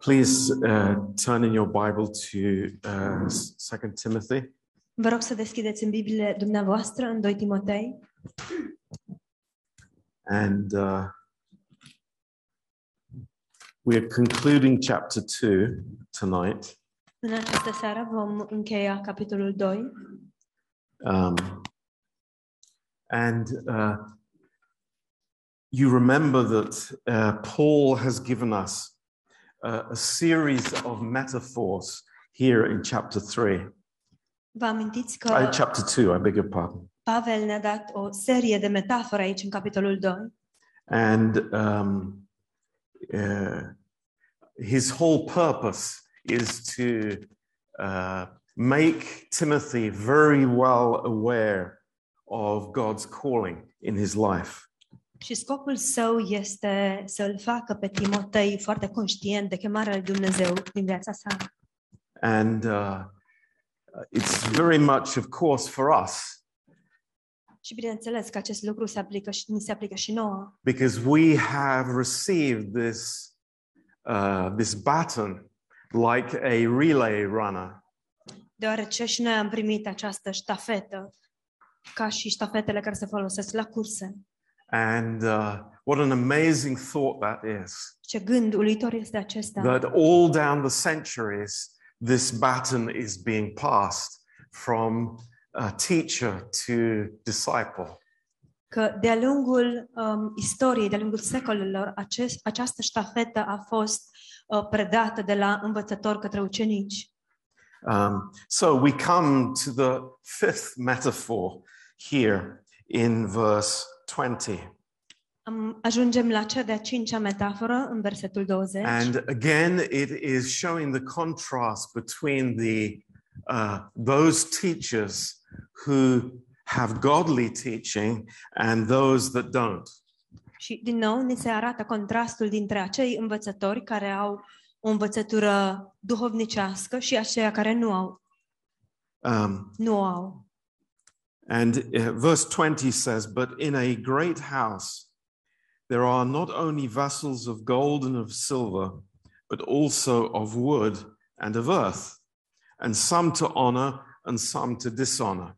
Please uh, turn in your Bible to uh, 2 Timothy. Vă rog să deschideți în Biblie dumneavoastră în 2 Timotei And uh, we are concluding chapter 2 tonight. În această seară vom încheia capitolul 2 Um, and uh, you remember that uh, Paul has given us uh, a series of metaphors here in chapter 3. Vă amintiți că Uh, chapter 2, I beg your pardon. Pavel ne-a dat o serie de metafore aici în capitolul 2 And um, uh, his whole purpose is to uh, make Timothy very well aware of God's calling in his life. Și scopul său este să îl facă pe Timotei foarte conștient de chemarea lui Dumnezeu din viața sa. And uh, it's very much, of course, for us Și bineînțeles că acest lucru se aplică și ni se aplică și nouă, because we have received this, uh, this baton like a relay runner. deoarece și noi am primit această ștafetă ca și ștafetele care se folosesc la curse. And uh, what an amazing thought that is. Ce gând uluitor este acesta. that all down the centuries, this baton is being passed from uh, teacher to disciple. că de-a lungul um, istoriei, de-a lungul secolelor, acest, această ștafetă a fost uh, predată de la învățător către ucenici. Um, so we come to the fifth metaphor here in verse 20. Um, ajungem la cea de-a cincea metaforă în versetul 20. And again, it is showing the contrast between the uh, those teachers who have godly teaching and those that don't. Și din nou ni se arată contrastul dintre acei învățători care au o învățătură duhovnicească și aceia care nu au. Um, Nu o au. And uh, verse 20 says, But in a great house there are not only vessels of gold and of silver, but also of wood and of earth, and some to honor and some to dishonor.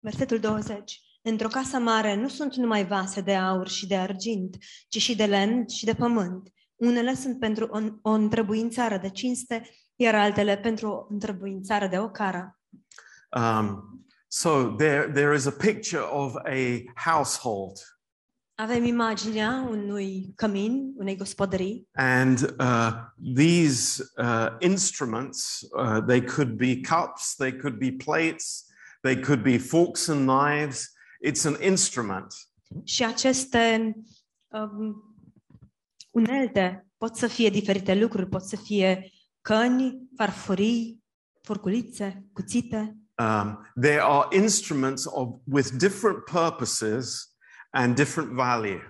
Versetul 20. Într-o casă mare nu sunt numai vase de aur și de argint, ci și de lemn și de pământ. Unele sunt pentru o, o întrebuințare de cinste, iar altele pentru o întrebuințare de ocară. Um, so there, there is a picture of a household, Avem imaginea unui cămin, unei gospodării and uh, these uh, instruments, uh, they could be cups, they could be plates, they could be forks and knives. It's an instrument. și aceste um, unelte pot să fie diferite lucruri, pot să fie căni, farfurii, furculițe, cuțite. Um, there are instruments of, with different purposes and different value.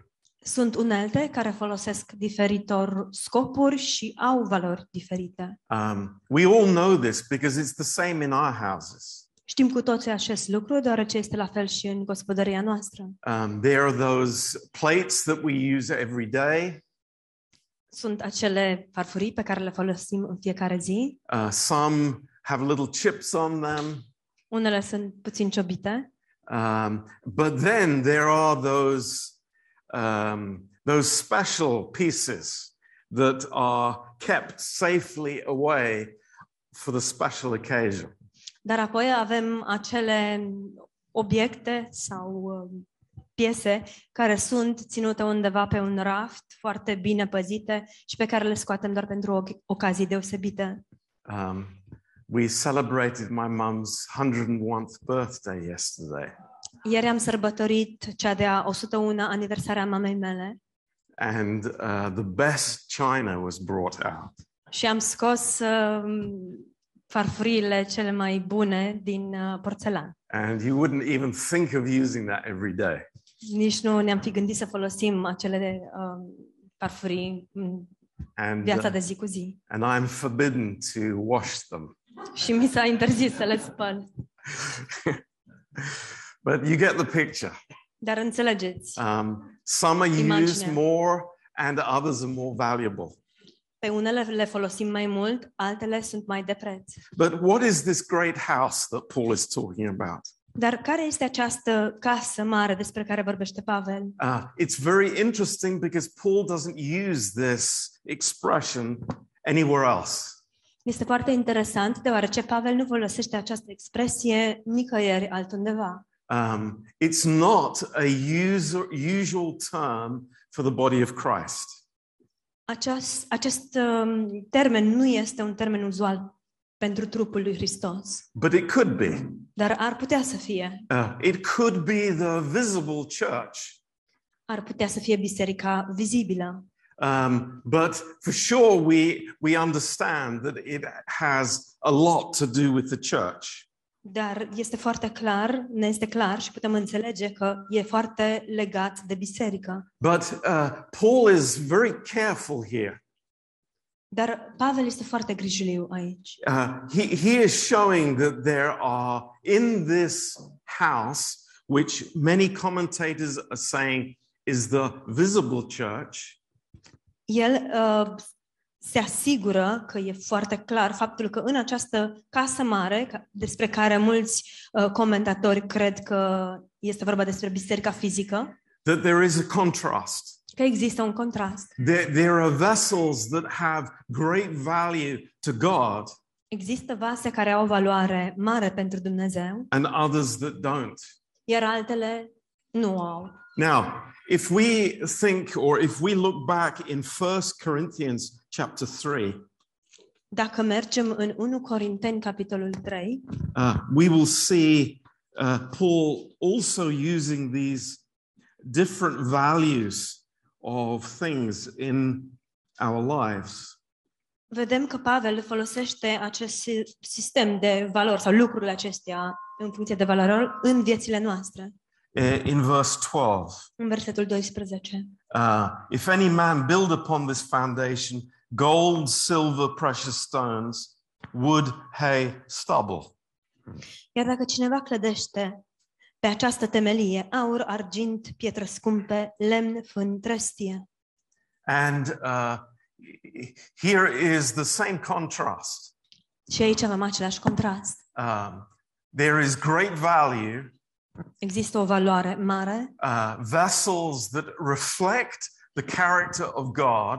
Sunt unelte care folosesc diferitor scopuri și au valori diferite. Um, we all know this because it's the same in our houses. Știm cu toții acest lucru, deoarece este la fel și în gospodăria noastră. Um, there are those plates that we use every day. Sunt acele farfurii pe care le folosim în fiecare zi. Uh, some have little chips on them. Unele sunt puțin ciobite, Um, but then there are those, um, those special pieces that are kept safely away for the special occasion. dar apoi avem acele obiecte sau um, piese care sunt ținute undeva pe un raft, foarte bine păzite și pe care le scoatem doar pentru o- ocazii deosebite. Um, we celebrated my mum's 101st birthday yesterday, Ieri am sărbătorit cea de-a 101 aniversare a mamei mele and uh, the best china was brought out. și am scos um, farfuriile cele mai bune din uh, porțelan. And you wouldn't even think of using that every day. Nici nu ne-am fi gândit să folosim acele um, farfurii în And, viața uh, de zi cu zi. and I'm forbidden to wash them. Și mi s-a interzis să le spăl. but you get the picture. Dar înțelegeți, Um, some are used Imaginea. more and others are more valuable. Pe unele le folosim mai mult, altele sunt mai de preț. But what is this great house that Paul is talking about? Dar care este această casă mare despre care vorbește Pavel? Uh, it's very interesting because Paul doesn't use this expression anywhere else. Este foarte interesant deoarece Pavel nu folosește această expresie nicăieri altundeva. Um, it's not a user, usual term for the body of Christ. Acest, acest um, termen nu este un termen uzual pentru trupul lui Hristos, But it could be. dar ar putea să fie. Uh, it could be the visible church. Ar putea să fie biserica vizibilă. Um, but for sure, we, we understand that it has a lot to do with the church. Dar este foarte clar, ne este clar și putem înțelege că e foarte legat de biserică. But uh, Paul is very careful here. Dar Pavel este foarte grijuliu aici. Uh, he, he is showing that there are in this house, which many commentators are saying is the visible church, El uh, se asigură că e foarte clar faptul că în această casă mare, ca- despre care mulți uh, comentatori cred că este vorba despre biserica fizică, that there is a contrast. că există un contrast. There, there are vessels that have great value to God Există vase care au o valoare mare pentru Dumnezeu, and others that don't. iar altele nu au. Now, if we think or if we look back in 1 Corinthians chapter 3, Dacă mergem în 1 Corinteni, capitolul 3, uh, we will see uh, Paul also using these different values of things in our lives. vedem că Pavel folosește acest si- sistem de valori sau lucrurile acestea în funcție de valori în viețile noastre. Uh, in verse 12, În versetul 12. uh, if any man build upon this foundation gold, silver, precious stones, wood, hay, stubble. Iar dacă cineva clădește pe această temelie aur, argint, pietre scumpe, lemn, fân, trestie. And uh, here is the same contrast. Și aici avem același contrast. Um, there is great value, Există o valoare mare, uh, vessels that reflect the character of God,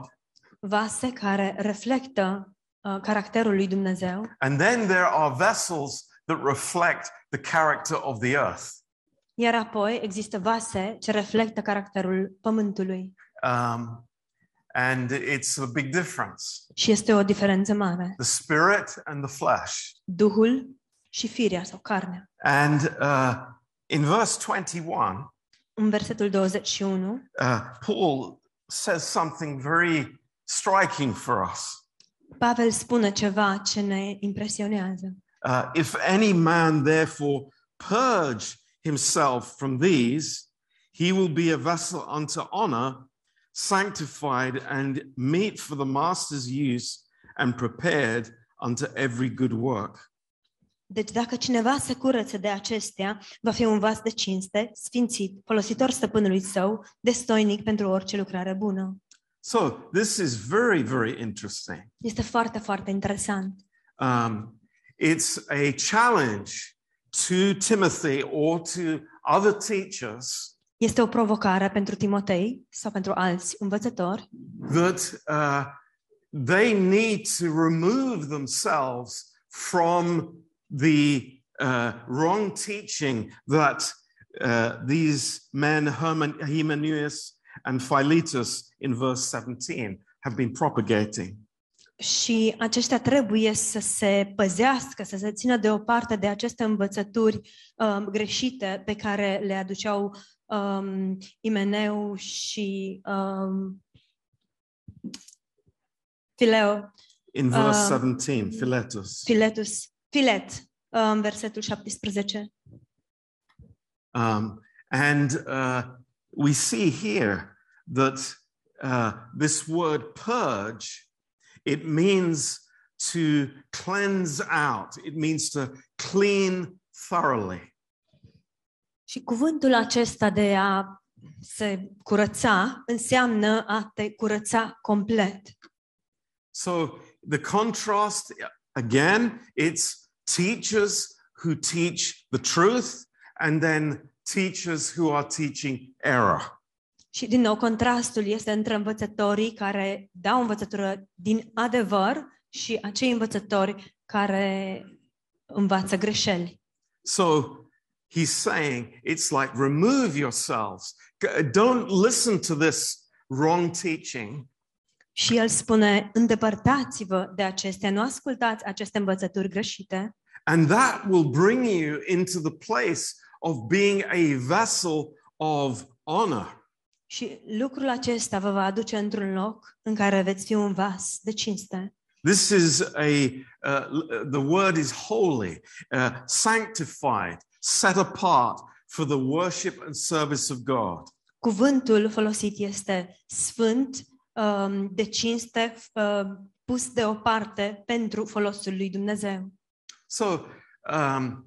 vase care reflectă uh, caracterul lui Dumnezeu and then there are vessels that reflect the character of the earth. Iar apoi există vase ce reflectă caracterul pământului. Um, and it's a big difference Și este o diferență mare. the spirit and the flesh. Duhul și firea sau carnea. And uh, in verse 21, În versetul 21, uh, Paul says something very striking for us. Pavel spune ceva ce ne impresionează. Uh, if any man therefore purge himself from these, he will be a vessel unto honor, sanctified and meet for the master's use and prepared unto every good work. Deci dacă cineva se curăță de acestea, va fi un vas de cinste, sfințit, folositor stăpânului său, destoinic pentru orice lucrare bună. So this is very, very interesting. Este foarte, foarte interesant. Um, it's a challenge to Timothy or to other teachers Este o provocare pentru Timotei sau pentru alți învățători that uh, they need to remove themselves from the uh, wrong teaching that uh, these men, Herman, Hymenaeus and Philetus, in verse 17, have been propagating. Și aceștia trebuie să se păzească, să se țină deoparte de aceste învățături um, greșite pe care le aduceau um, Imeneu și um, Fileo, In verse Uh, 17, Philetus. Filetus, Filet, um, versetul 17. Um, and uh, we see here that uh, this word purge, it means to cleanse out, it means to clean thoroughly. Și cuvântul acesta de a se curăța înseamnă a te curăța complet. So the contrast again, it's teachers who teach the truth and then teachers who are teaching error. Și din nou contrastul este între învățătorii care dau învățătură din adevăr și acei învățători care învață greșeli. So he's saying it's like remove yourselves. G- Don't listen to this wrong teaching. Și el spune, îndepărtați-vă de acestea, nu ascultați aceste învățături greșite And that will bring you into the place of being a vessel of honor. și lucrul acesta vă va aduce într-un loc în care veți fi un vas de cinste. This is a, uh, the word is holy, uh, sanctified, set apart for the worship and service of God. Cuvântul folosit este sfânt, um, de cinste, um, pus deoparte pentru folosul lui Dumnezeu. So um,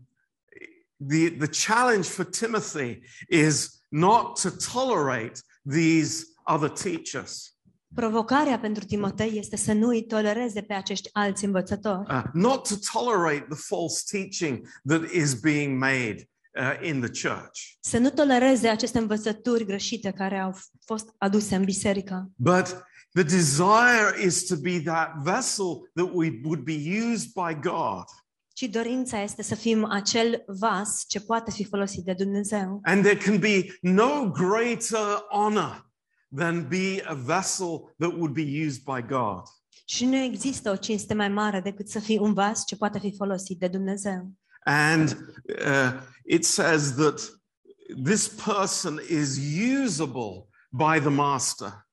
the, the challenge for Timothy is not to tolerate these other teachers, Provocarea pentru Timotei este să nu îi tolereze pe acești alți învățători, uh, not to tolerate the false teaching that is being made uh, in the church, să nu tolereze aceste învățături greșite care au fost aduse în biserică, but the desire is to be that vessel that we would be used by God. Ci dorința este să fim acel vas ce poate fi folosit de Dumnezeu. And there can be no greater honor than be a vessel that would be used by God. Și nu există o cinste mai mare decât să fii un vas ce poate fi folosit de Dumnezeu. And uh, it says that this person is usable by the master.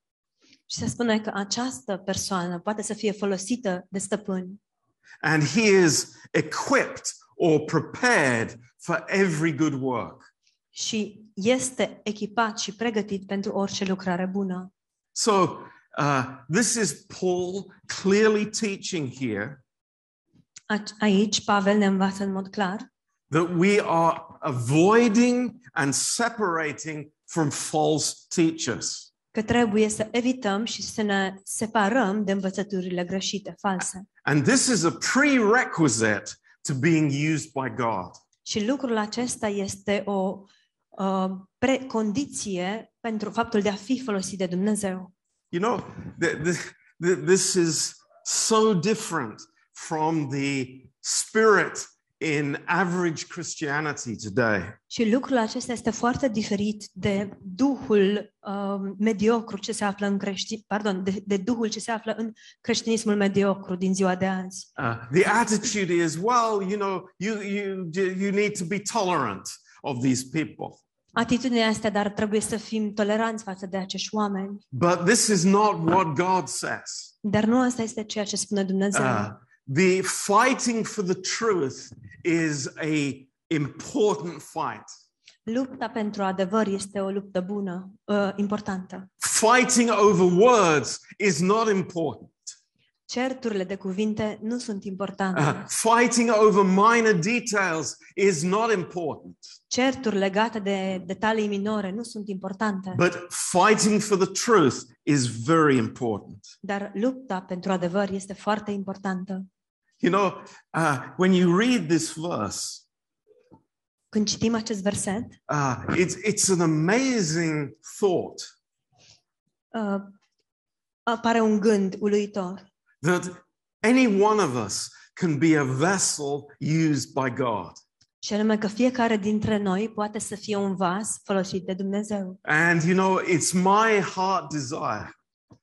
Și se spune că această persoană poate să fie folosită de stăpâni And he is equipped or prepared for every good work. și este echipat și pregătit pentru orice lucrare bună. So uh, this is Paul clearly teaching here Aici Pavel ne învață în mod clar that we are avoiding and separating from false teachers. Că trebuie să evităm și să ne separăm de învățăturile greșite, false. And this is a prerequisite to being used by God. Și lucrul acesta este o uh, precondiție pentru faptul de a fi folosit de Dumnezeu. You know, th- th- th- this is so different from the spirit in average Christianity today. Și lucrul acesta este foarte diferit de duhul uh, mediocru ce se află în creștin, pardon, de, de duhul ce se află în creștinismul mediocru din ziua de azi. Uh, the attitude is, well, you know, you, you, you need to be tolerant of these people. Atitudinea asta, dar trebuie să fim toleranți față de acești oameni. But this is not what God says. Dar nu asta este ceea ce spune Dumnezeu. Uh, the fighting for the truth is a important fight. Lupta pentru adevăr este o luptă bună, uh, importantă. Fighting over words is not important. Certurile de cuvinte nu sunt importante. Uh, fighting over minor details is not important. Certuri legate de detalii minore nu sunt importante. But fighting for the truth is very important. Dar lupta pentru adevăr este foarte importantă. You know, uh, when you read this verse, Când citim acest verset, uh, it's, it's an amazing thought uh, apare un gând uluitor. That any one of us can be a vessel used by God. Și anume că fiecare dintre noi poate să fie un vas folosit de Dumnezeu. And you know, it's my heart desire,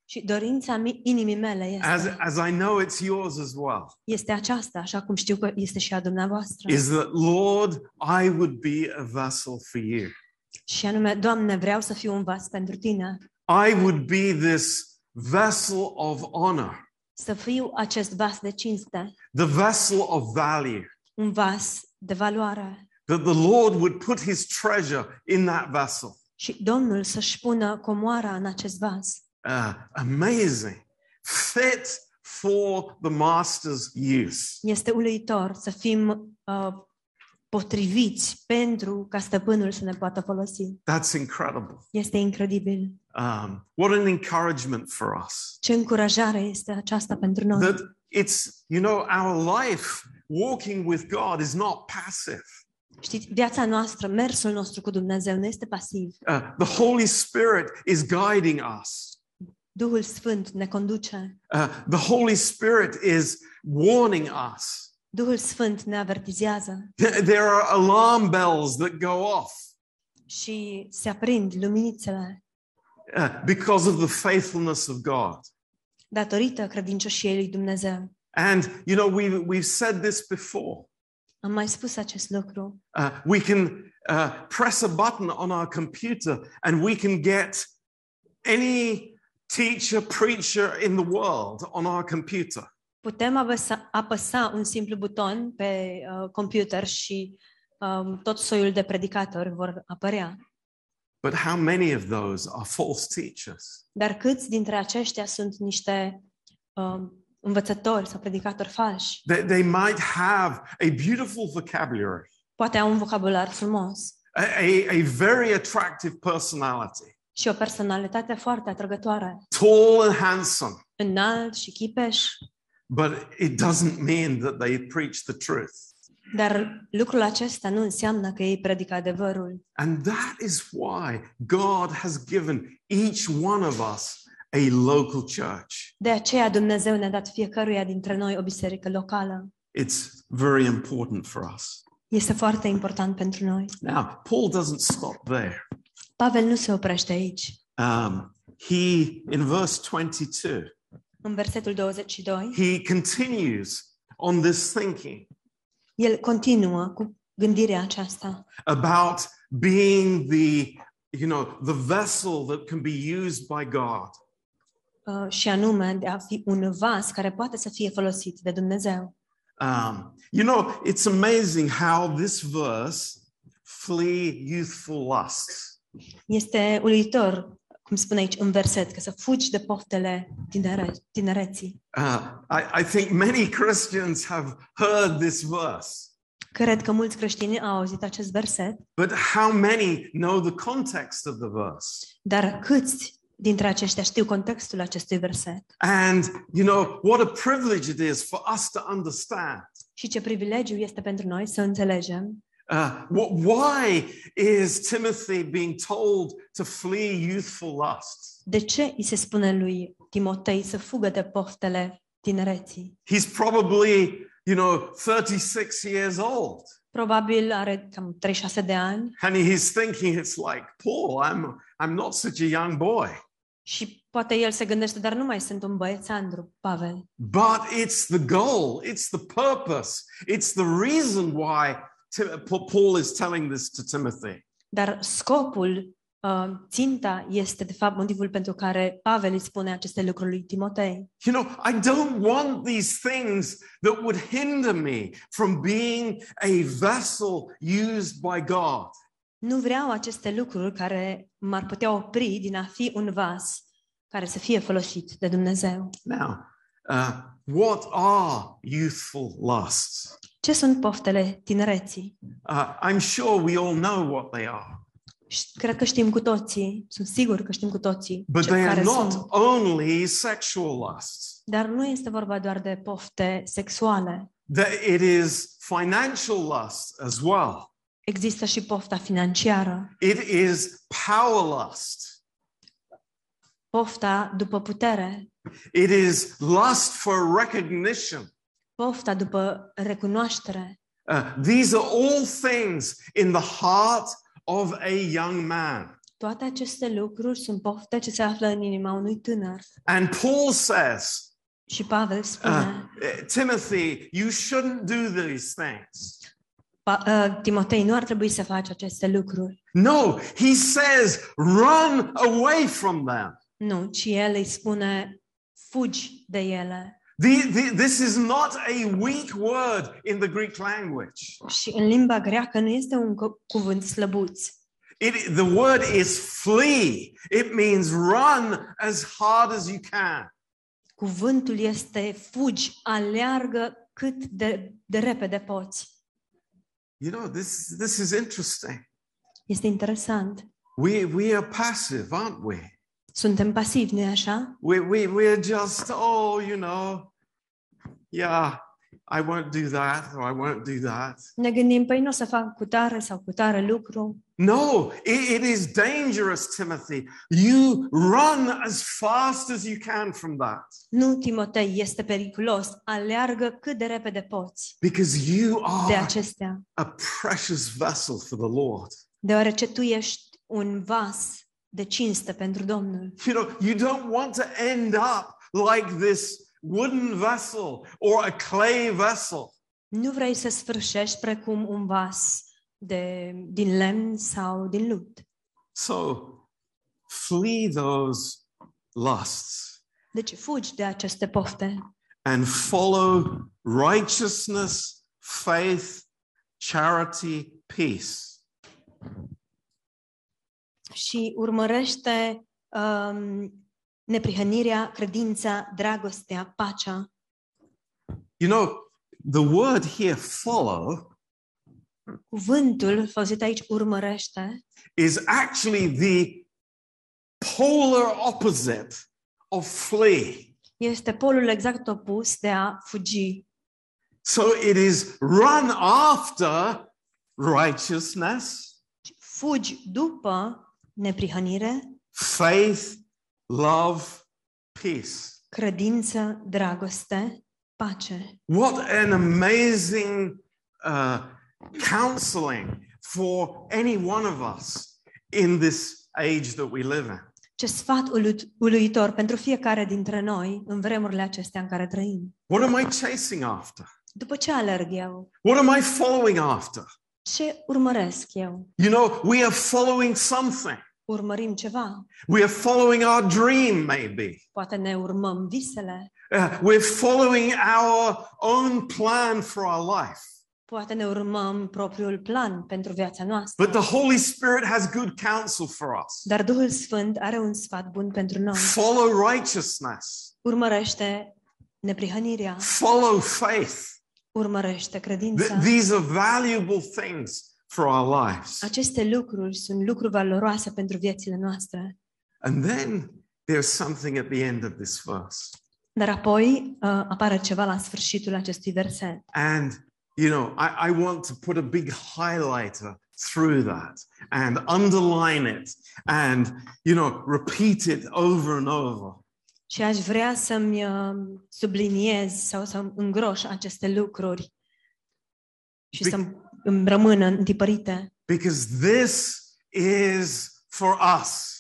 Și dorința inimii mele as, as I know it's yours as well, este aceasta, așa cum știu că este și a dumneavoastră. is that, Lord, I would be a vessel for you. Și anume, Doamne, vreau să fiu un vas pentru Tine. I would be this vessel of honor, Să fiu acest vas de cinste, the vessel of value, un vas de valoare. that the Lord would put his treasure in that vessel. Și Domnul să-și pună comoara în acest vas. Uh, amazing. Fit for the master's use. Este uluitor să fim uh, potriviți pentru ca stăpânul să ne poată folosi. That's incredible. Este incredibil. Um, what an encouragement for us. Ce încurajare este aceasta pentru noi. That it's, you know, our life walking with God is not passive. Știți, viața noastră, mersul nostru cu Dumnezeu nu este pasiv. Uh, the Holy Spirit is guiding us. Duhul Sfânt ne conduce. Uh, the Holy Spirit is warning us. Duhul Sfânt ne avertizează There are alarm bells that go off și se aprind luminițele uh, because of the faithfulness of God. datorită credincioșiei lui Dumnezeu. And, you know, we've, we've said this before. Am mai spus acest lucru. Uh, we can uh, press a button on our computer and we can get any teacher, preacher in the world on our computer. Putem apăsa, apăsa un simplu buton pe uh, computer și um, tot soiul de predicatori vor apărea. But how many of those are false teachers? Dar câți dintre aceștia sunt niște um, învățători sau predicatori falși? They, they might have a beautiful vocabulary, Poate au un vocabular frumos a, a, a very attractive personality, și o personalitate foarte atrăgătoare, tall and handsome, înalt și chipeș, but it doesn't mean that they preach the truth. dar lucrul acesta nu înseamnă că ei predică adevărul. And that is why God has given each one of us a local church. De aceea Dumnezeu ne-a dat fiecăruia dintre noi o biserică locală. It's very important for us. Este foarte important pentru noi. Now, Paul doesn't stop there. Pavel nu se oprește aici. Um, he, in verse 22, În versetul 22, he continues on this thinking el continuă cu gândirea aceasta about being the, you know, the vessel that can be used by God. uh, și anume de a fi un vas care poate să fie folosit de Dumnezeu. Um, you know, it's amazing how this verse, flee youthful lusts. Este uluitor, cum spune aici în verset, că să fugi de poftele tinere, tinereții. Uh, I, I think many Christians have heard this verse, Cred că mulți creștini au auzit acest verset, but how many know the context of the verse? dar câți dintre aceștia știu contextul acestui verset? And, you know, what a privilege it is for us to understand. Și ce privilegiu este pentru noi să înțelegem Uh, why is Timothy being told to flee youthful lusts? de ce îi se spune lui Timotei să fugă de poftele tinereții. He's probably, you know, 36 years old. Probabil are cam 36 de ani And he's thinking, it's like, Paul, I'm, I'm not such a young boy. și poate el se gândește, dar nu mai sunt un băiețandru, Pavel. But it's the goal, it's the purpose, it's the reason why Paul is telling this to Timothy. Dar scopul, uh, ținta este de fapt motivul pentru care Pavel îi spune aceste lucruri lui Timotei. You know, I don't want these things that would hinder me from being a vessel used by God. Nu vreau aceste lucruri care m-ar putea opri din a fi un vas care să fie folosit de Dumnezeu. Now, uh, what are youthful lusts? Ce sunt poftele tinereții? Uh, I'm sure we all know what they are, Și Cred că știm cu toții, sunt sigur că știm cu toții but ce, they are care not sunt. only sexual lusts. Dar nu este vorba doar de pofte sexuale. That it is financial lust as well. Există și pofta financiară, It is power lust. pofta după putere, It is lust for recognition. Pofta după recunoaștere. Uh, these are all things in the heart of a young man. Toate aceste lucruri sunt pofte ce se află în inima unui tânăr. And Paul says, Și Pavel uh, Timothy, you shouldn't do these things. pa- uh, Timotei, nu ar trebui să faci aceste lucruri. No, he says, run away from them. Nu, ci el îi spune, fugi de ele. The, the, this is not a weak word in the Greek language. Și în limba greacă nu este un cu- cuvânt slăbuț. It, the word is flee. It means run as hard as you can. Cuvântul este fugi, aleargă cât de, de repede poți. You know, this, this is interesting. Este interesant. We, we are passive, aren't we? Suntem pasivi, nu așa? We, we, we're just, oh, you know, yeah, I won't do that or I won't do that. Ne gândim, păi nu o să fac cu tare sau cu tare lucru. No, it, it is dangerous, Timothy. You run as fast as you can from that Nu, Timotei, este periculos. Aleargă cât de repede poți because you de are acestea, a precious vessel for the Lord. deoarece tu ești un vas de cinste pentru Domnul. You know, you don't want to end up like this wooden vessel or a clay vessel. Nu vrei să sfârșești precum un vas de, din lemn sau din lut. So flee those lusts Deci fugi de aceste pofte and follow righteousness, faith, charity, peace. Și urmărește um, neprihănirea, credința, dragostea, pacea. You know, the word here follow Cuvântul folosit aici urmărește is actually the polar opposite of flee. este polul exact opus de a fugi. So it is run after righteousness, Fugi după neprihănire, faith, love, peace. credință, dragoste, pace. What an amazing uh, counseling for any one of us in this age that we live in. Ce sfat ulu- uluitor pentru fiecare dintre noi în vremurile acestea în care trăim. What am I chasing after? După ce alerg eu? What am I following after? Ce urmăresc eu? You know, we are following something. Urmărim ceva? We are following our dream, maybe. Poate ne urmăm visele? Uh, we're following our own plan for our life. Poate ne urmăm propriul plan pentru viața noastră. But the Holy Spirit has good counsel for us. Dar Duhul Sfânt are un sfat bun pentru noi. Follow righteousness, Urmărește neprihănirea, follow faith. urmărește Th- credința. these are valuable things for our lives. Aceste lucruri sunt lucruri valoroase pentru viețile noastre. And then there's something at the end of this verse. Dar apoi uh, apare ceva la sfârșitul acestui verset. And, you know, I, I want to put a big highlighter through that and underline it and, you know, repeat it over and over. Și aș vrea să-mi uh, subliniez sau să îngroș aceste lucruri și Bec- să îmi rămână întipărite, Because this is for us.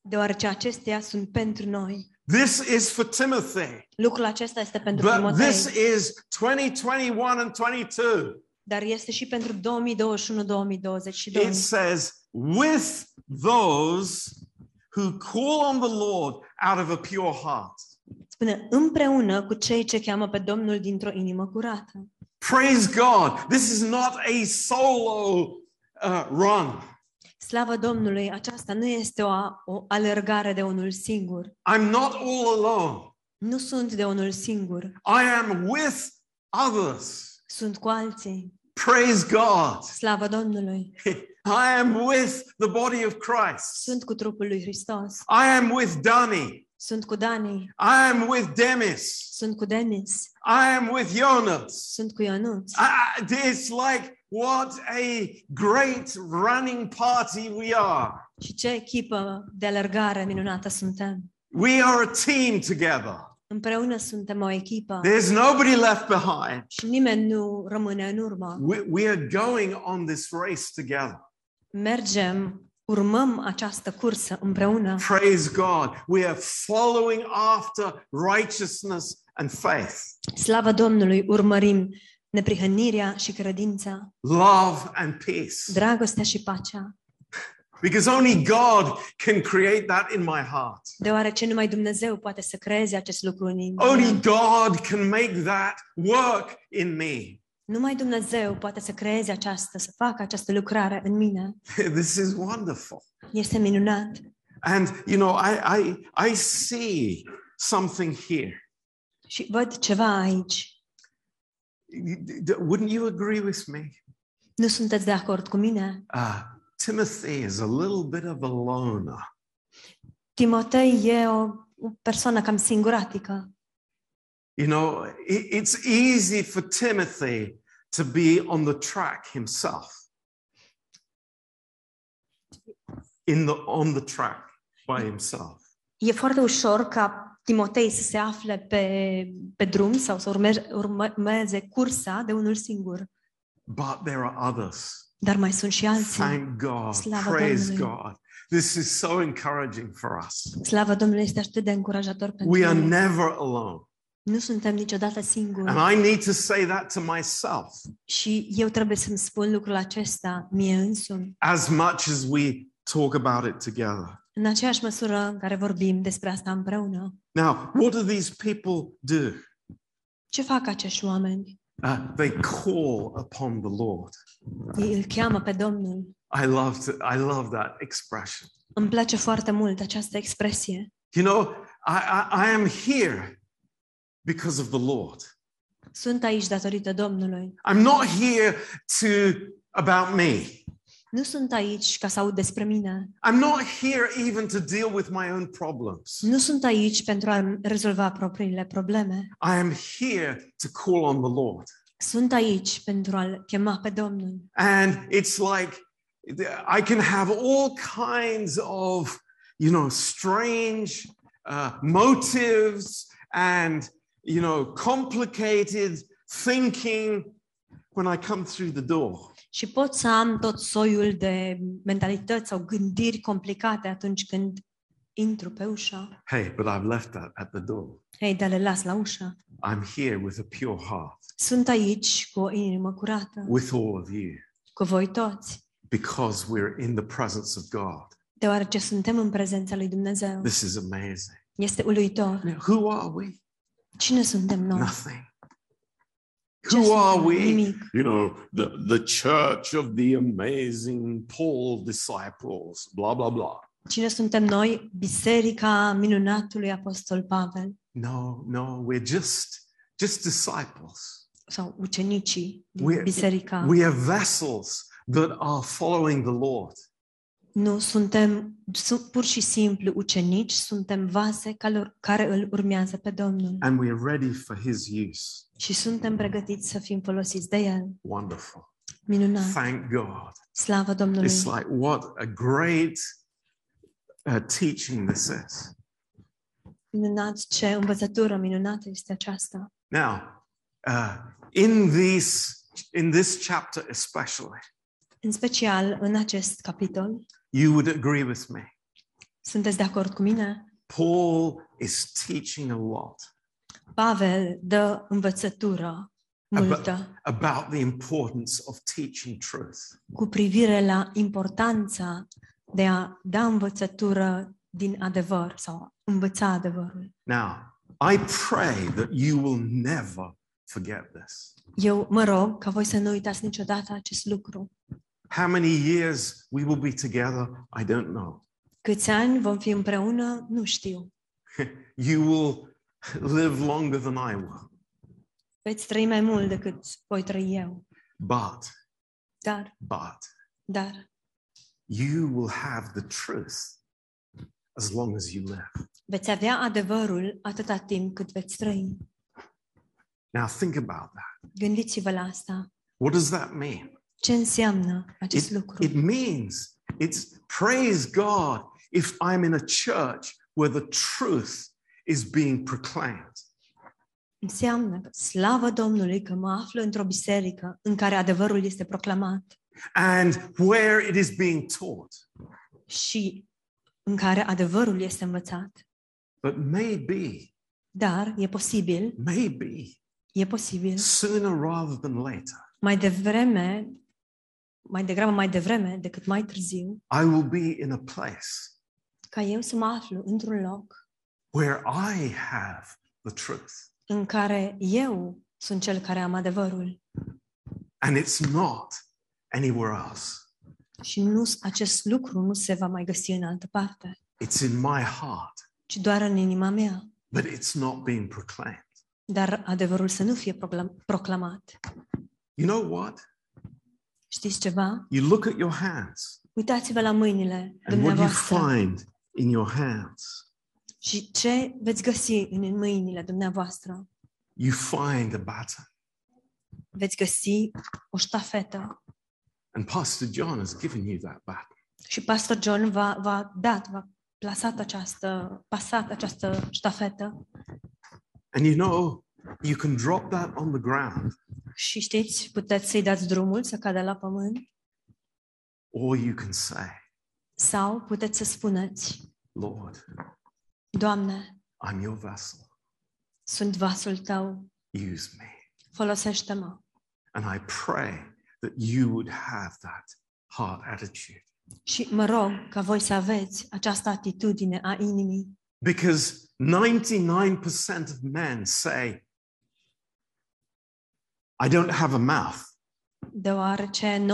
deoarece acestea sunt pentru noi. This is for Timothy. Lucrul acesta este pentru But Timotei, this is 2021 and 22. dar este și pentru 2021-2022. It says, with those who call on the Lord out of a pure heart. Spune, împreună cu cei ce cheamă pe Domnul dintr-o inimă curată. Praise God. This is not a solo uh, run. Slavă Domnului, aceasta nu este o, o alergare de unul singur. I'm not all alone. Nu sunt de unul singur. I am with others. Sunt cu alții. Praise God. Slavă Domnului. I am with the body of Christ. Sunt cu trupul lui Hristos. I am with Dani. Sunt cu Dani. I am with Demis. Sunt cu Denis. I am with Jonas. Sunt cu Ionuț. I- it's like what a great running party we are. Și ce echipă de alergare minunată suntem. We are a team together. Împreună suntem o echipă. There's nobody left behind. Și nimeni nu rămâne în urmă. We, we are going on this race together. Mergem, urmăm această cursă împreună. Praise God. We are following after righteousness and faith, Slavă Domnului, urmărim neprihănirea și credința, love and peace. dragostea și pacea, Because only God can create that in my heart. deoarece numai Dumnezeu poate să creeze acest lucru în inima. Only mea. God can make that work in me. Numai Dumnezeu poate să creeze această, să facă această lucrare în mine. This is wonderful. Este minunat. And you know, I I I see something here. Și văd ceva aici. Wouldn't you agree with me? Nu sunteți de acord cu mine? Uh, Timothy is a little bit of a loner. Timotei e o, o persoană cam singuratică. You know, it's easy for Timothy to be on the track himself. In the on the track by himself. E foarte ușor ca Timotei să se afle pe, pe drum sau să urme, urmeze cursa de unul singur. But there are others. Dar mai sunt și alții. Thank God. Slava Praise Domnului. God. This is so encouraging for us. Slavă Domnului este atât de încurajator pentru We are noi. never alone. Nu suntem niciodată singuri. And I need to say that to myself Și eu trebuie să-mi spun lucrul acesta mie însumi. as much as we talk about it together. În aceeași măsură în care vorbim despre asta împreună. Now, what do these people do? Ce fac acești oameni? Uh, they call upon the Lord. Ei îl cheamă pe Domnul. I love to, I love that expression. Îmi place foarte mult această expresie. You know, I, I, I am here because of the Lord. Sunt aici datorită Domnului. I'm not here to about me. Nu sunt aici ca să aud despre mine. I'm not here even to deal with my own problems. Nu sunt aici pentru a rezolva propriile probleme. I am here to call on the Lord. Sunt aici pentru a-L chema pe Domnul. And it's like I can have all kinds of, you know, strange uh, motives and, you know, complicated thinking when I come through the door. Și pot să am tot soiul de mentalități sau gândiri complicate atunci când intru pe ușă. Hey, but I've left that at the door. Ei, dar le las la ușă. I'm here with a pure heart, Sunt aici cu o inimă curată, with all of you, cu voi toți, because we're in the presence of God. deoarece suntem în prezența lui Dumnezeu. This is amazing. Este uluitor. Now, who are we? Cine suntem noi? Nothing. Ce Who are suntem? we? Nimic. You know, the, the church of the amazing Paul disciples, blah, blah, blah. Cine suntem noi? Biserica minunatului Apostol Pavel No, no, we're just just disciples. sau ucenicii din We're- biserica. We are vessels that are following the Lord. Nu, suntem su- pur și simplu ucenici, suntem vase care, care îl urmează pe Domnul And we are ready for his use. și suntem pregătiți să fim folosiți de El. Wonderful. Minunat! Thank God. Slavă Domnului! It's like what a great uh, teaching this is. Minunat! Ce învățătură minunată este aceasta! Now, uh, in these in this chapter especially, În special în acest capitol, you would agree with me. sunteți de acord cu mine? Paul is teaching a lot Pavel dă învățătură multă about the importance of teaching truth. cu privire la importanța de a da învățătură din adevăr sau a învăța adevărul. Now, I pray that you will never forget this. Eu mă rog ca voi să nu uitați niciodată acest lucru. How many years we will be together, I don't know. Câți ani vom fi împreună, nu știu. You will live longer than I will. Veți trăi mai mult decât voi trăi eu. But, Dar, but, dar, you will have the truth as long as you live. veți avea adevărul atâta timp cât veți trăi. Now, think about that. Gândiți-vă la asta. What does that mean? Ce înseamnă acest It, lucru? it means it's praise God if I'm in a church where the truth is being proclaimed. Înseamnă că slavă Domnului că mă aflu într-o biserică în care adevărul este proclamat and where it is being taught. și în care adevărul este învățat. But maybe, Dar e posibil, maybe e posibil, sooner rather than later, mai devreme, mai degrabă mai devreme decât mai târziu, I will be in a place ca eu să mă aflu într-un loc where I have the truth. în care eu sunt cel care am adevărul And it's not anywhere else. și nu, acest lucru nu se va mai găsi în altă parte, It's in my heart, ci doar în inima mea. but it's not being proclaimed. Dar adevărul să nu fie proclam- proclamat. You know what? Știți ceva? You look at your hands, Uitați-vă la mâinile and what you dumneavoastră find in your hands, și ce veți găsi în mâinile dumneavoastră. you find a baton. Veți găsi o ștafetă. And Pastor John has given you that baton. Și Pastor John v-a, v-a dat, v-a plasat această, pasat această ștafetă. And you know, you can drop that on the ground, Și știți, puteți să-i dați drumul să cadă la pământ or you can say, sau puteți să spuneți, Lord, Doamne, I'm your vessel. sunt vasul tău, Use me. folosește-mă. And I pray that you would have that heart attitude. Și mă rog ca voi să aveți această atitudine a inimii. Because 99% of men say, I don't have a mouth. Deoarece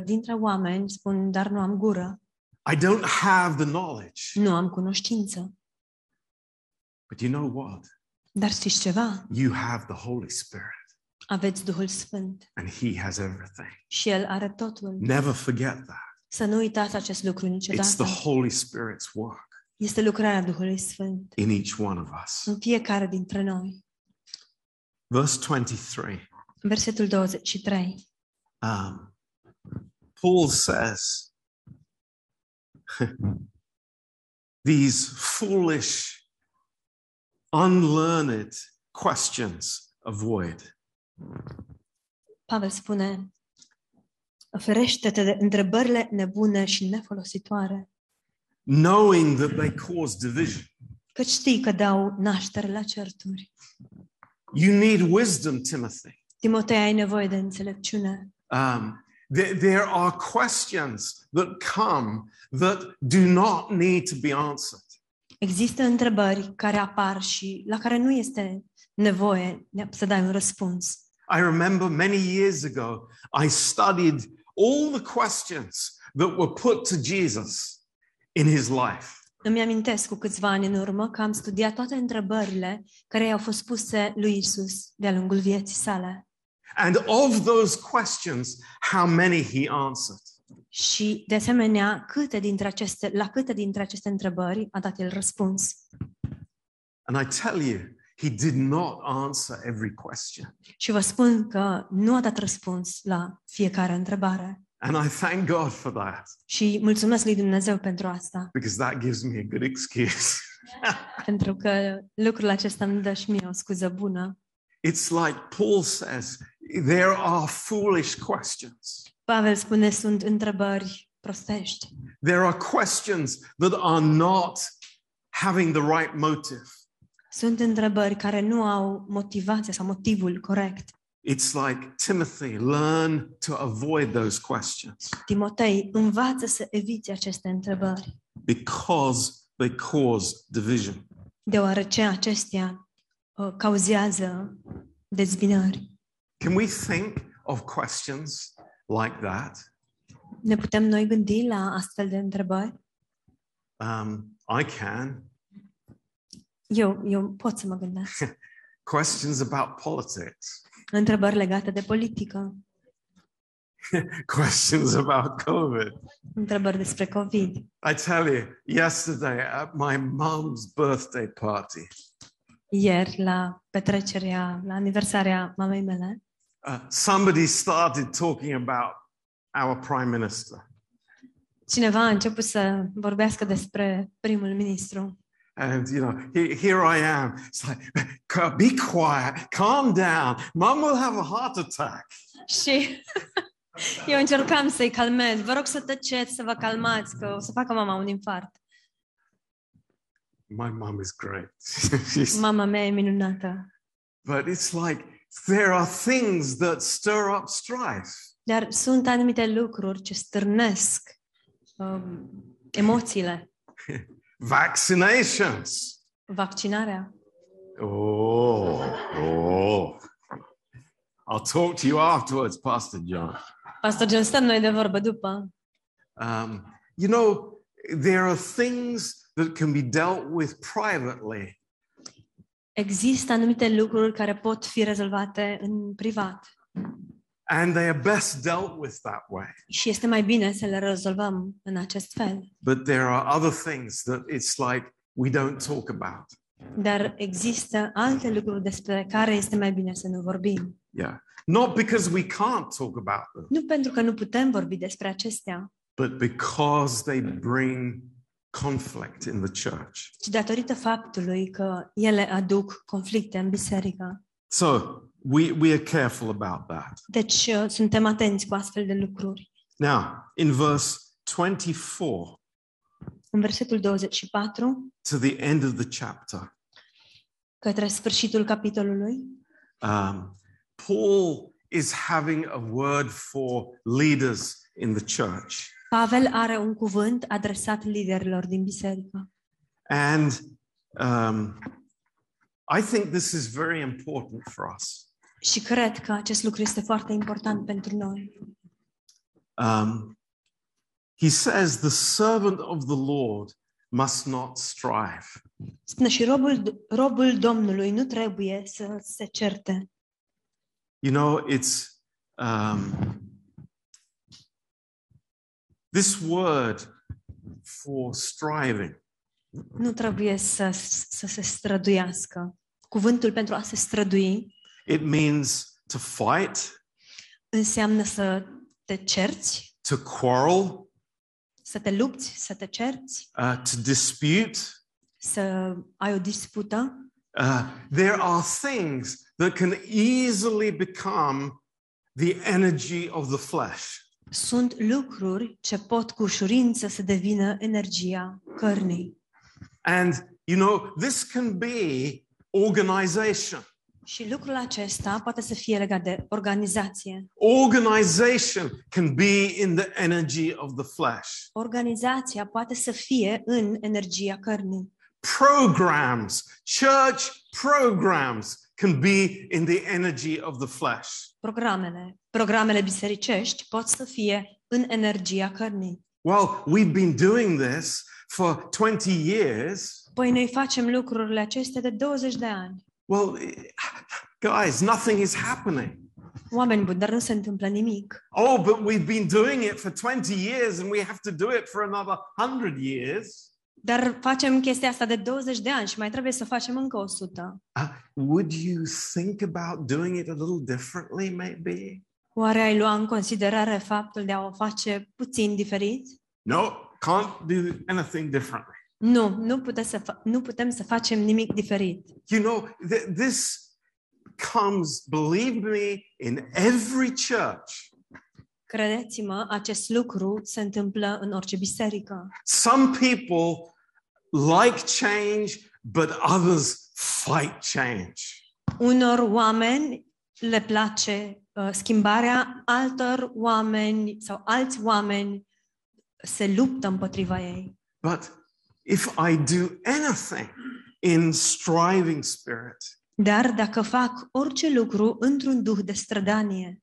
99% dintre oameni spun, dar nu am gură, I don't have the knowledge. nu am cunoștință. But you know what? Dar știți ceva? You have the Holy Spirit, Aveți Duhul Sfânt and He has everything. și El are totul. Never forget that. Să nu uitați acest lucru It's niciodată. the Holy Spirit's work Este lucrarea Duhului Sfânt in each one of us. în fiecare dintre noi. Verse 23. Versetul 23. Um, Paul says, These foolish, unlearned questions avoid. Pavel spune, ferește-te de întrebările nebune și nefolositoare, knowing that they cause division. că știi că dau naștere la certuri. You need wisdom, Timothy. Timotei, ai nevoie de înțelepciune. Um, there, there are questions that come that do not need to be answered. Există întrebări care apar și la care nu este nevoie să dai un răspuns. I remember many years ago, I studied all the questions that were put to Jesus in his life. Îmi amintesc cu câțiva ani în urmă că am studiat toate întrebările care i-au fost puse lui Isus de-a lungul vieții sale. And of those questions, how many he answered. Și, de asemenea, câte dintre aceste, la câte dintre aceste întrebări a dat el răspuns. And I tell you, he did not answer every question. Și vă spun că nu a dat răspuns la fiecare întrebare. And I thank God for that Și mulțumesc lui Dumnezeu pentru asta, because that gives me a good excuse. pentru că lucrul acesta îmi dă și mie o scuză bună. It's like Paul says, there are foolish questions. Pavel spune, sunt întrebări prostești. There are questions that are not having the right motive. Sunt întrebări care nu au motivația sau motivul corect. It's like, Timothy, learn to avoid those questions Timotei, învață să eviți aceste întrebări, because they cause division. deoarece acestea uh, cauzează dezbinări. Can we think of questions like that? Ne putem noi gândi la astfel de întrebări? Um, I can. Eu, eu pot să mă gândesc. Questions about politics, Întrebări legate de politică, questions about COVID. întrebări despre COVID. I tell you, yesterday at my mum's birthday party, Ieri, la petrecerea, la aniversarea mamei mele, uh, somebody started talking about our prime minister. cineva a început să vorbească despre primul ministru. And, you know, he, here I am. It's like, be quiet, calm down. Mum will have a heart attack. Și eu încercam să-i calmez. Vă rog să tăceți, să vă calmați, că o să facă mama un infart. My mum is great. Mama mea e minunată. but it's like there are things that stir up strife. Dar sunt anumite lucruri ce stârnesc um, emoțiile. Vaccinations. Vaccinarea. Oh, oh. I'll talk to you afterwards, Pastor John. Pastor John, stăm noi de vorbă după. Um, you know, there are things that can be dealt with privately, Există anumite lucruri care pot fi rezolvate în privat. And they are best dealt with that way. Și este mai bine să le rezolvăm în acest fel. But there are other things that it's like we don't talk about. Dar există alte lucruri despre care este mai bine să nu vorbim. Yeah. Not because we can't talk about them, Nu pentru că nu putem vorbi despre acestea, but because they bring conflict in the church. ci datorită faptului că ele aduc conflicte în biserică. So we, we are careful about that. Deci uh, suntem atenți cu astfel de lucruri. Now, in verse 24 În versetul 24, to the end of the chapter, către sfârșitul capitolului, um, Paul is having a word for leaders in the church. Pavel are un cuvânt adresat liderilor din biserică. And um, I think this is very important for us. Și cred că acest lucru este foarte important pentru noi. Um, he says, The servant of the Lord must not strive. Spune și robul, robul Domnului nu trebuie să se certe. You know, it's um, this word for striving. Nu trebuie să, să se străduiască. Cuvântul pentru a se strădui It means to fight, înseamnă să te cerți, to quarrel, să te lupți, să te cerți, uh, to dispute. să ai o dispută. Uh, there are things that can easily become the energy of the flesh. Sunt lucruri ce pot cu ușurință să devină energia cărnii. And, you know, this can be organization. Și lucrul acesta poate să fie legat de organizație. Organization can be in the energy of the flesh. Organizația poate să fie în energia cărnii. Programs, church programs can be in the energy of the flesh. Programele, programele bisericești pot să fie în energia cărnii. Well, we've been doing this for 20 years. Păi noi facem lucrurile acestea de 20 de ani. Well, guys, nothing is happening. Oameni buni, dar nu se întâmplă nimic. Oh, but we've been doing it for 20 years and we have to do it for another 100 years. Dar facem chestia asta de 20 de ani și mai trebuie să facem încă 100. Uh, would you think about doing it a little differently, maybe? Oare ai lua în considerare faptul de a o face puțin diferit? No, can't do anything differently. Nu, nu, putem să fa- nu putem să facem nimic diferit. You know, th- this comes, believe me, in every church. Credeți-mă, acest lucru se întâmplă în orice biserică. Some people like change, but others fight change. Unor oameni le place uh, schimbarea, altor oameni sau alți oameni se luptă împotriva ei. But if I do anything in striving spirit, Dar dacă fac orice lucru într-un duh de strădanie,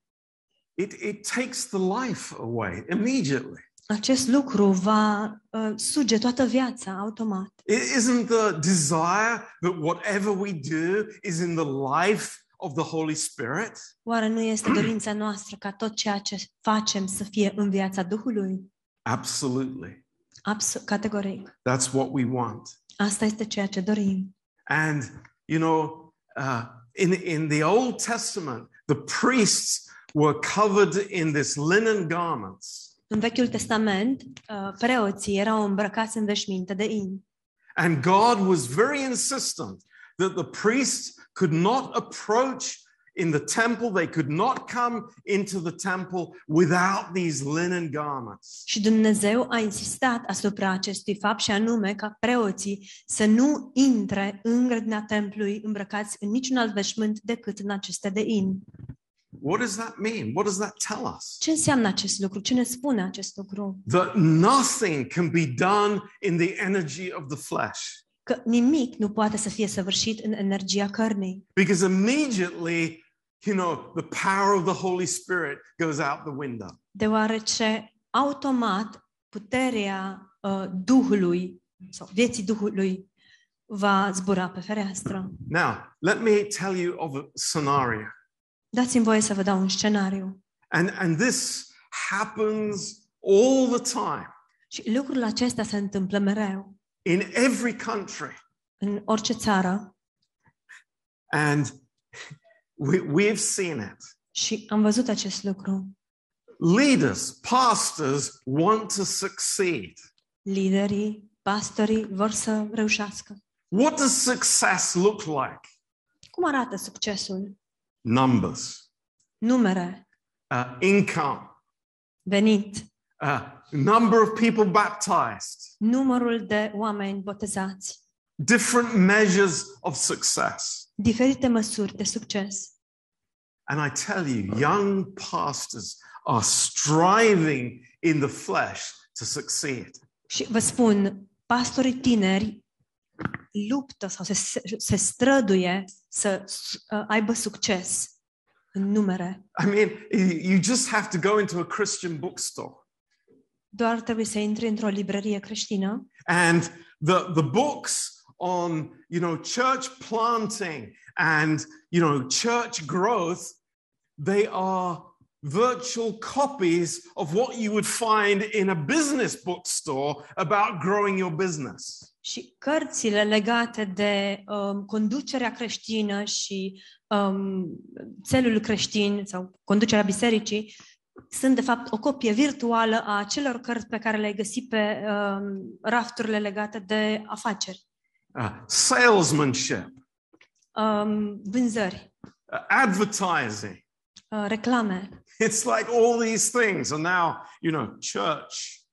it, it takes the life away immediately. acest lucru va uh, suge toată viața automat. It isn't the desire that whatever we do is in the life of the Holy Spirit. Oare nu este dorința noastră ca tot ceea ce facem să fie în viața Duhului? Absolutely. Abs- categoric. That's what we want. Asta este ceea ce dorim. And, you know, uh, in, in the Old Testament, the priests were covered in this linen garments. În Vechiul Testament, uh, preoții erau îmbrăcați în veșminte de in. And God was very insistent that the priests could not approach in the temple, they could not come into the temple without these linen garments. Și Dumnezeu a insistat asupra acestui fapt și anume ca preoții să nu intre în grădina templului îmbrăcați în niciun alt veșmânt decât în aceste de in. What does that mean? What does that tell us? Ce înseamnă acest lucru? Ce ne spune acest lucru? That nothing can be done in the energy of the flesh. Că nimic nu poate să fie săvârșit în energia cărnii. Because immediately, you know, the power of the Holy Spirit goes out the window. Deoarece automat puterea uh, Duhului sau vieții Duhului va zbura pe fereastră. Now, let me tell you of a scenario. Dați-mi voie să vă dau un scenariu. And, and this happens all the time Și lucrul acesta se întâmplă mereu, in every country. în orice țară. And we, we've seen it. Și am văzut acest lucru. Leaders, pastors want to succeed. Liderii, pastorii vor să reușească. What does success look like? Cum arată succesul? Numbers, Numere, uh, income, venit, uh, number of people baptized, numărul de oameni botezați, different measures of success. Diferite măsuri de succes. And I tell you, young pastors are striving in the flesh to succeed. Și vă spun, pastorii tineri luptă sau se, se străduie să uh, aibă succes în numere. I mean, you just have to go into a Christian bookstore Doar trebuie să intri într-o librărie creștină and the, the books on, you know, church planting and, you know, church growth, they are virtual copies of what you would find in a business bookstore about growing your business. și cărțile legate de um, conducerea creștină și um, țelul creștin sau conducerea bisericii sunt de fapt o copie virtuală a acelor cărți pe care le-ai găsit pe um, rafturile legate de afaceri. Uh, salesmanship, Um, vânzări, uh, advertising. uh, reclame. It's like all these things are now, you know, church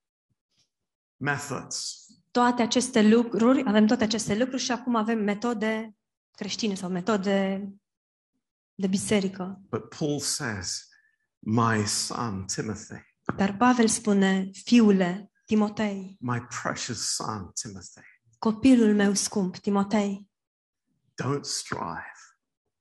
methods. Toate aceste lucruri, avem toate aceste lucruri și acum avem metode creștine sau metode de biserică. But Paul says, My son, Timothy, Dar Pavel spune, fiule, Timotei, my precious son, Timothy, copilul meu scump, Timotei, don't strive.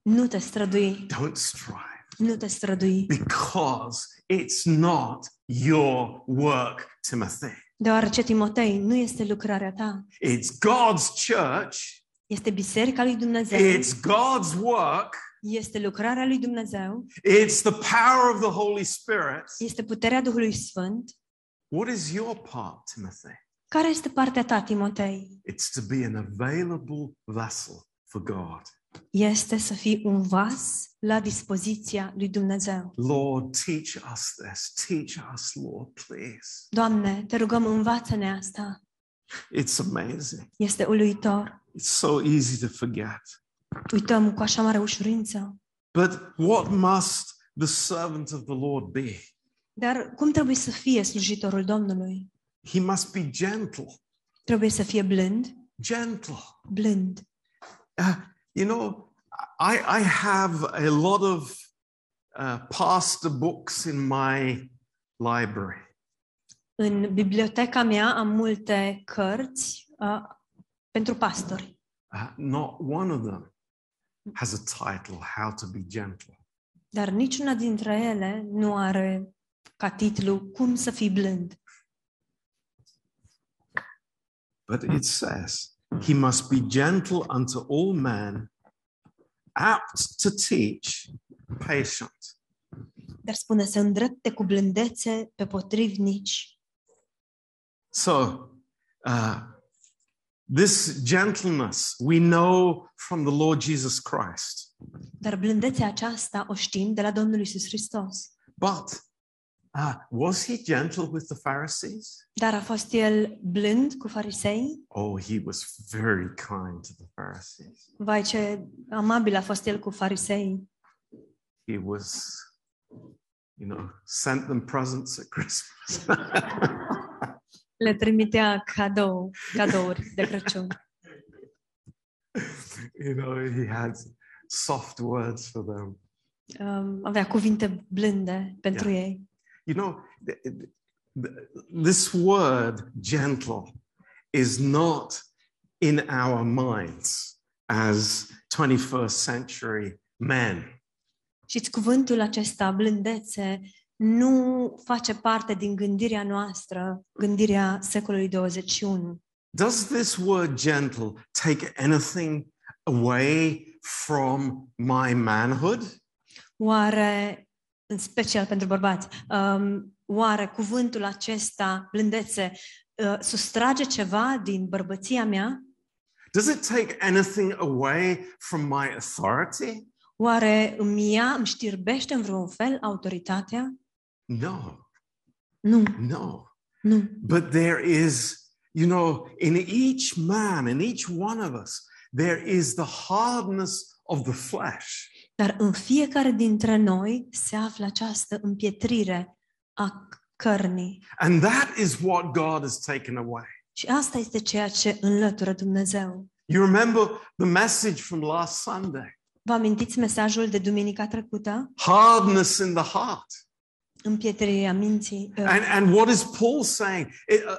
nu te strădui, Don't strive nu te strădui, because it's not your work, Timothy. deoarece Timotei nu este lucrarea ta, It's God's church, este biserica lui Dumnezeu, it's God's work, este lucrarea lui Dumnezeu, it's the power of the Holy Spirit. este puterea Duhului Sfânt. What is your part, Timothy? Care este partea ta, Timotei? It's to be an available vessel for God. Este să fii un vas la dispoziția lui Dumnezeu. Lord, teach us this. Teach us, Lord, please. Doamne, te rugăm, învață-ne asta. It's amazing. Este uluitor. It's so easy to forget. Uităm cu așa mare ușurință. But what must the servant of the Lord be? Dar cum trebuie să fie slujitorul Domnului? He must be gentle, Trebuie să fie blând, gentle. blând. Uh, you know, I, I have a lot of uh, pastor books in my library. În biblioteca mea am multe cărți uh, pentru pastori, Uh, not one of them has a title, How to be Gentle. dar niciuna dintre ele nu are ca titlu Cum să fii blând. But it says, He must be gentle unto all men, apt to teach, patient. Dar spune să îndrepte cu blândețe pe potrivnici. So, uh, this gentleness we know from the Lord Jesus Christ. Dar blândețea aceasta o știm de la Domnul Isus Hristos. But uh, was he gentle with the Pharisees? Dar a fost el blând cu farisei? Oh, he was very kind to the Pharisees. Vai ce amabil a fost el cu farisei. He was, you know, sent them presents at Christmas. Le trimitea cadou, cadouri de Crăciun. you know, he had soft words for them. Um, avea cuvinte blânde pentru ei. You know, th- th- this word gentle is not in our minds as 21st century men. Și cuvântul acesta, blândețe, nu face parte din gândirea noastră, gândirea secolului 21. Does this word gentle take anything away from my manhood? Oare în special pentru bărbați. Um, oare cuvântul acesta, blândețe, uh, sustrage ceva din bărbăția mea? Does it take anything away from my authority? Oare îmi ia, îmi știrbește în vreun fel autoritatea? No, Nu, no. nu. But there is, you know, in each man, in each one of us, there is the hardness of the flesh. Dar în fiecare dintre noi se află această împietrire a cărnii. And that is what God has taken away. Și asta este ceea ce înlătură Dumnezeu. You remember the message from last Sunday Vă amintiți mesajul de duminica trecută? hardness in the heart. Împietrirea minții. uh, And, and what is Paul saying? It, uh,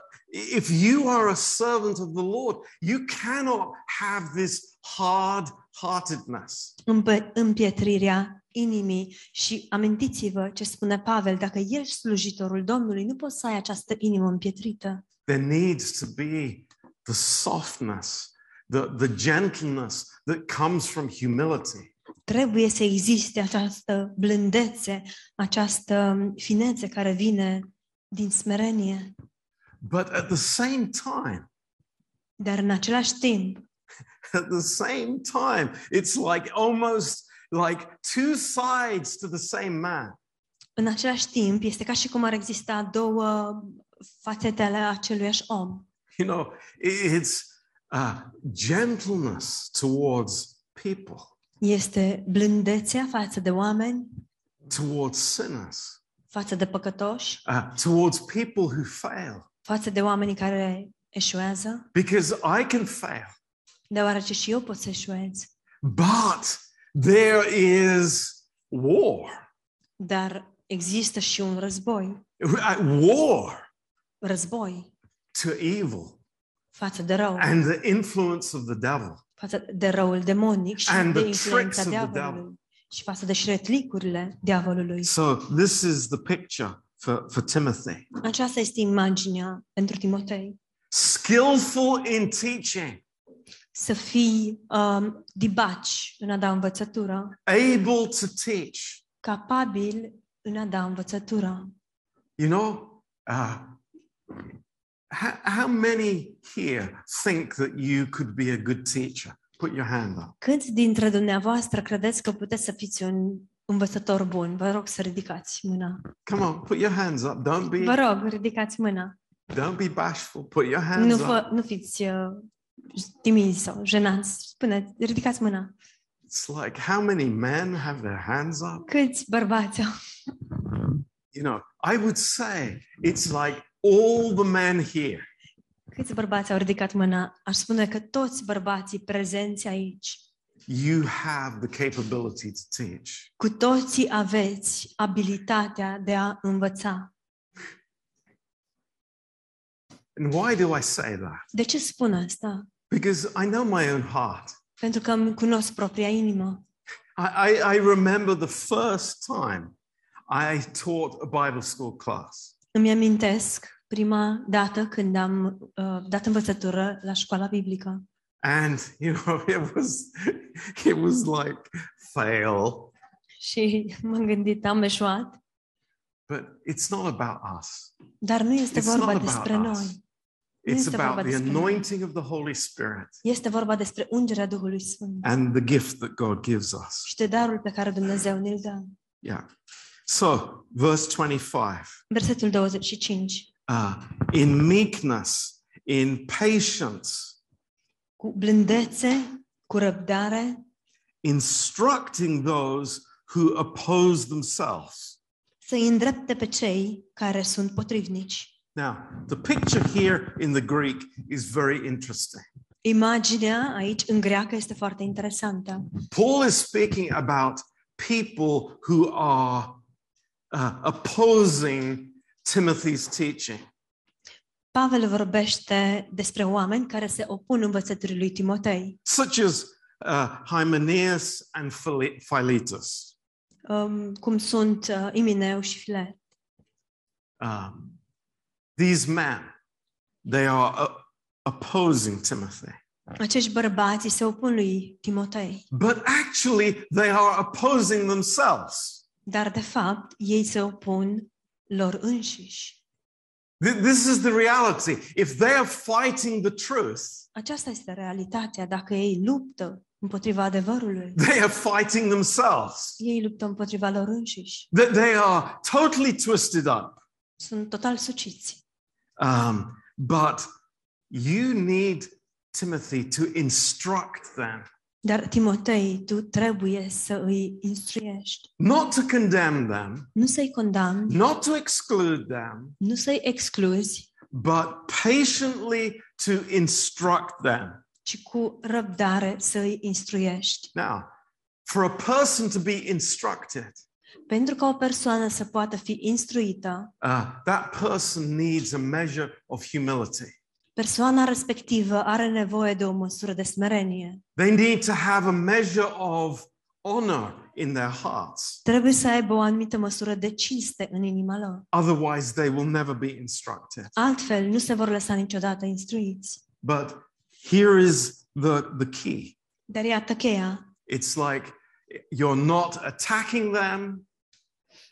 if you are a servant of the Lord, you cannot have this hard heartedness. împe- împietrirea inimii și amintiți-vă ce spune Pavel, dacă ești slujitorul Domnului, nu poți să ai această inimă împietrită. There needs to be the softness, the, the gentleness that comes from humility. Trebuie să existe această blândețe, această finețe care vine din smerenie, But at the same time, dar în același timp, at the same time, it's like almost like two sides to the same man. în același timp, este ca și cum ar exista două fațete ale aceluiași om. You know, i- it's uh, gentleness towards people, Este blândețea față de oameni, towards sinners, față de păcătoși, uh, towards people who fail. față de oamenii care eșuează, Because I can fail, deoarece și eu pot să eșuez. but there is war. Dar există și un război, Uh, War război to evil față de rău, and the influence of the devil. față de răul demonic și And de the influența tricks of the diavolului și față de șretlicurile diavolului. So this is the picture for, for Timothy. Aceasta este imaginea pentru Timotei. Skillful in teaching, Să fii um, dibaci în a da învățătură, able to teach. capabil în a da învățătură. You know, uh, how, how many here think that you could be a good teacher? Put your hand up. Câți dintre dumneavoastră credeți că puteți să fiți un învățător bun? Vă rog să ridicați mâna. Come on, put your hands up. Don't be Vă rog, ridicați mâna. don't be bashful. Put your hands Nu, up. fă, nu fiți uh, timizi sau jenați. Spune, ridicați mâna. It's like how many men have their hands up? Câți bărbați au? You know, I would say it's like all the men here. Câți bărbați au ridicat mâna? Aș spune că toți bărbații prezenți aici, You have the capability to teach. cu toții aveți abilitatea de a învăța. And why do I say that? De ce spun asta? Because I know my own heart. Pentru că îmi cunosc propria inimă. I, I, I remember the first time I taught a Bible school class. Îmi amintesc prima dată când am uh, dat învățătură la școala biblică. And you know, it was it was like fail, Și m-am gândit, am eșuat, but it's not about us. dar nu este It's vorba not despre about noi. us. It's about the anointing of the Holy Spirit Este vorba despre ungerea Duhului Sfânt and the gift that God gives us. și de darul pe care Dumnezeu ne-l dă. Yeah. So, verse 25. Versetul 25. Uh, in meekness, in patience, Cu blândețe, cu răbdare, instructing those who oppose themselves. să-i îndrepte pe cei care sunt potrivnici. Now, the picture here in the Greek is very interesting. Imaginea aici, în greacă, este foarte interesantă. Paul is speaking about people who are uh, opposing Timothy's teaching. Pavel vorbește despre oameni care se opun învățăturii lui Timotei, such as uh, Hymenaeus and Philetus. um, cum sunt uh, Imineu și Filet. Um, these men, they are uh, opposing Timothy, Acești bărbați se opun lui Timotei, but actually they are opposing themselves. Dar, de fapt, ei se opun lor înșiși. Th- This is the reality. If they are fighting the truth, Aceasta este realitatea. Dacă ei luptă împotriva adevărului, they are fighting themselves. ei luptă împotriva lor înșiși. That they are totally twisted up. Sunt total suciți. Um, but you need Timothy to instruct them, Dar, Timotei, tu trebuie să îi instruiești. not to condemn them, Nu să-i condamni, not to exclude them, nu să-i excluzi, but patiently to instruct them. ci cu răbdare să îi instruiești. Now, for a person to be instructed, Pentru ca o persoană să poată fi instruită, uh, that person needs a measure of humility. persoana respectivă are nevoie de o măsură de smerenie. They need to have a measure of honor in their hearts. Trebuie să aibă o anumită măsură de cinste în inima lor. Otherwise, they will never be instructed. Altfel, nu se vor lăsa niciodată instruiți. But here is the, the key Dar iată cheia. it's like you're not attacking them,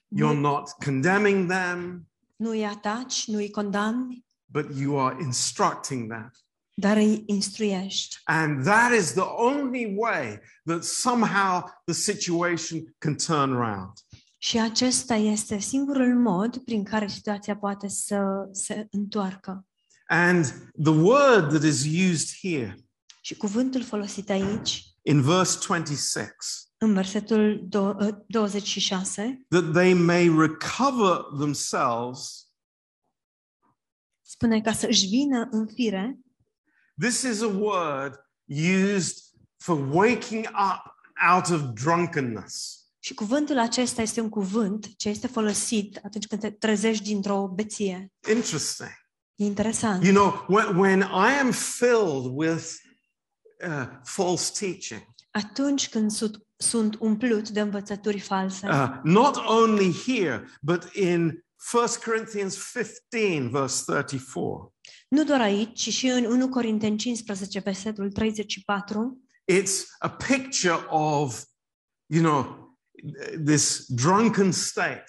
you're Nu, not condemning them, nu îi ataci, nu îi condamni, but you are instructing them. dar îi instruiești. And that is the only way that somehow the situation can turn around. Și acesta este singurul mod prin care situația poate să se întoarcă. And the word that is used here Și cuvântul folosit aici, in verse 26 în versetul do- ă, 26, that they may recover themselves. spune ca să își vină în fire. This is a word used for waking up out of drunkenness. Și cuvântul acesta este un cuvânt ce este folosit atunci când te trezești dintr-o beție. Interesting. E interesant. You know, when, when I am filled with uh, false teaching, Atunci când sunt, sunt umplut de învățături false, uh, not only here, but in 1 Corinthians 15, verse 34, nu doar aici, ci și în 1 Corinteni 15, versetul 34, it's a picture of, you know, this drunken state.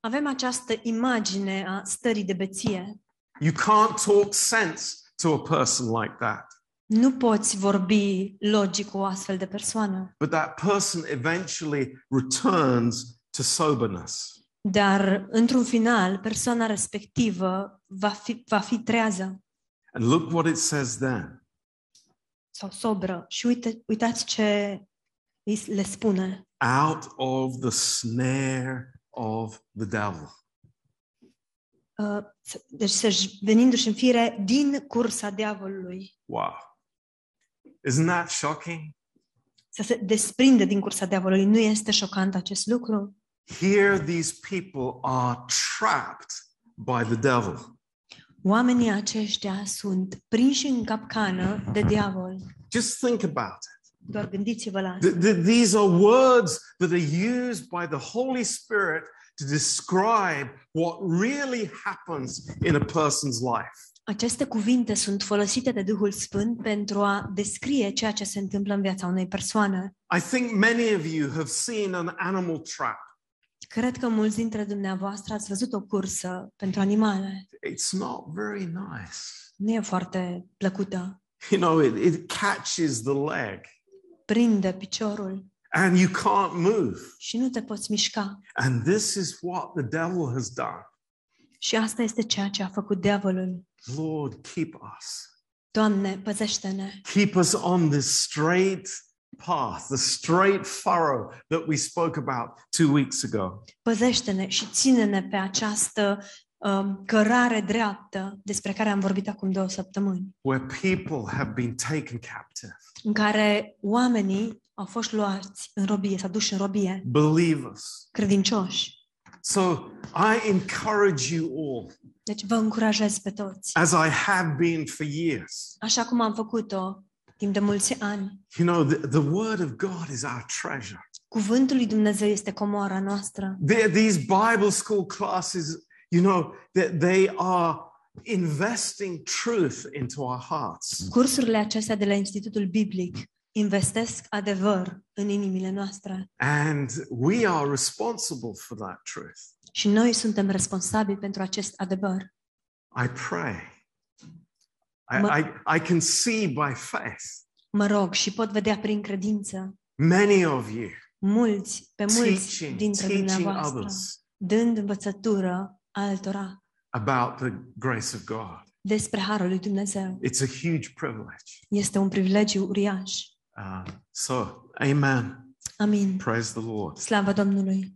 avem această imagine a stării de beție. You can't talk sense to a person like that. Nu poți vorbi logic cu o astfel de persoană, But that person eventually returns to soberness. dar într-un final, persoana respectivă va fi, va fi trează And look what it says then. sau sobră. Și uite, uitați ce îi le spune. Out of the snare of the devil. Uh, să- deci să-și venindu-și în fire din cursa diavolului. Wow. Isn't that shocking? Să se desprinde din cursa diavolului. Nu este șocant acest lucru? Here, these people are trapped by the devil. Oamenii aceștia sunt prinși în capcană de diavol. Just think about it. Doar gândiți-vă la asta. Th- th- these are words that are used by the Holy Spirit to describe what really happens in a person's life. Aceste cuvinte sunt folosite de Duhul Sfânt pentru a descrie ceea ce se întâmplă în viața unei persoane. I think many of you have seen an animal trap. Cred că mulți dintre dumneavoastră ați văzut o cursă pentru animale. It's not very nice. Nu e foarte plăcută. You know, it, it catches the leg Prinde piciorul and you can't move. și nu te poți mișca. And this is what the devil has done. Și asta este ceea ce a făcut diavolul. Lord, keep us. Doamne, păzește-ne! Keep us on this straight path, the straight furrow that we spoke about two weeks ago. Păzește-ne și ține-ne pe această um, cărare dreaptă despre care am vorbit acum două săptămâni, where people have been taken captive. în care oamenii au fost luați în robie, s-au duși în robie, Believers. credincioși. So I encourage you all, Deci vă încurajez pe toți, as I have been for years. așa cum am făcut-o timp de mulți ani. You know, the, the Word of God is our treasure. Cuvântul lui Dumnezeu este comoara noastră. They're, these Bible school classes, you know, that they are investing truth into our hearts. Cursurile acestea de la Institutul Biblic investesc adevăr în inimile noastre. And we are responsible for that truth. Și noi suntem responsabili pentru acest adevăr. I pray. I, Ma- I, I can see by faith Mă rog și pot vedea prin credință many of you mulți, pe mulți teaching, dintre teaching dumneavoastră, others dând învățătură altora about the grace of God. despre harul lui Dumnezeu. It's a huge privilege. Este un privilegiu uriaș. Uh, so, amen. Amin. Praise the Lord. Slavă Domnului!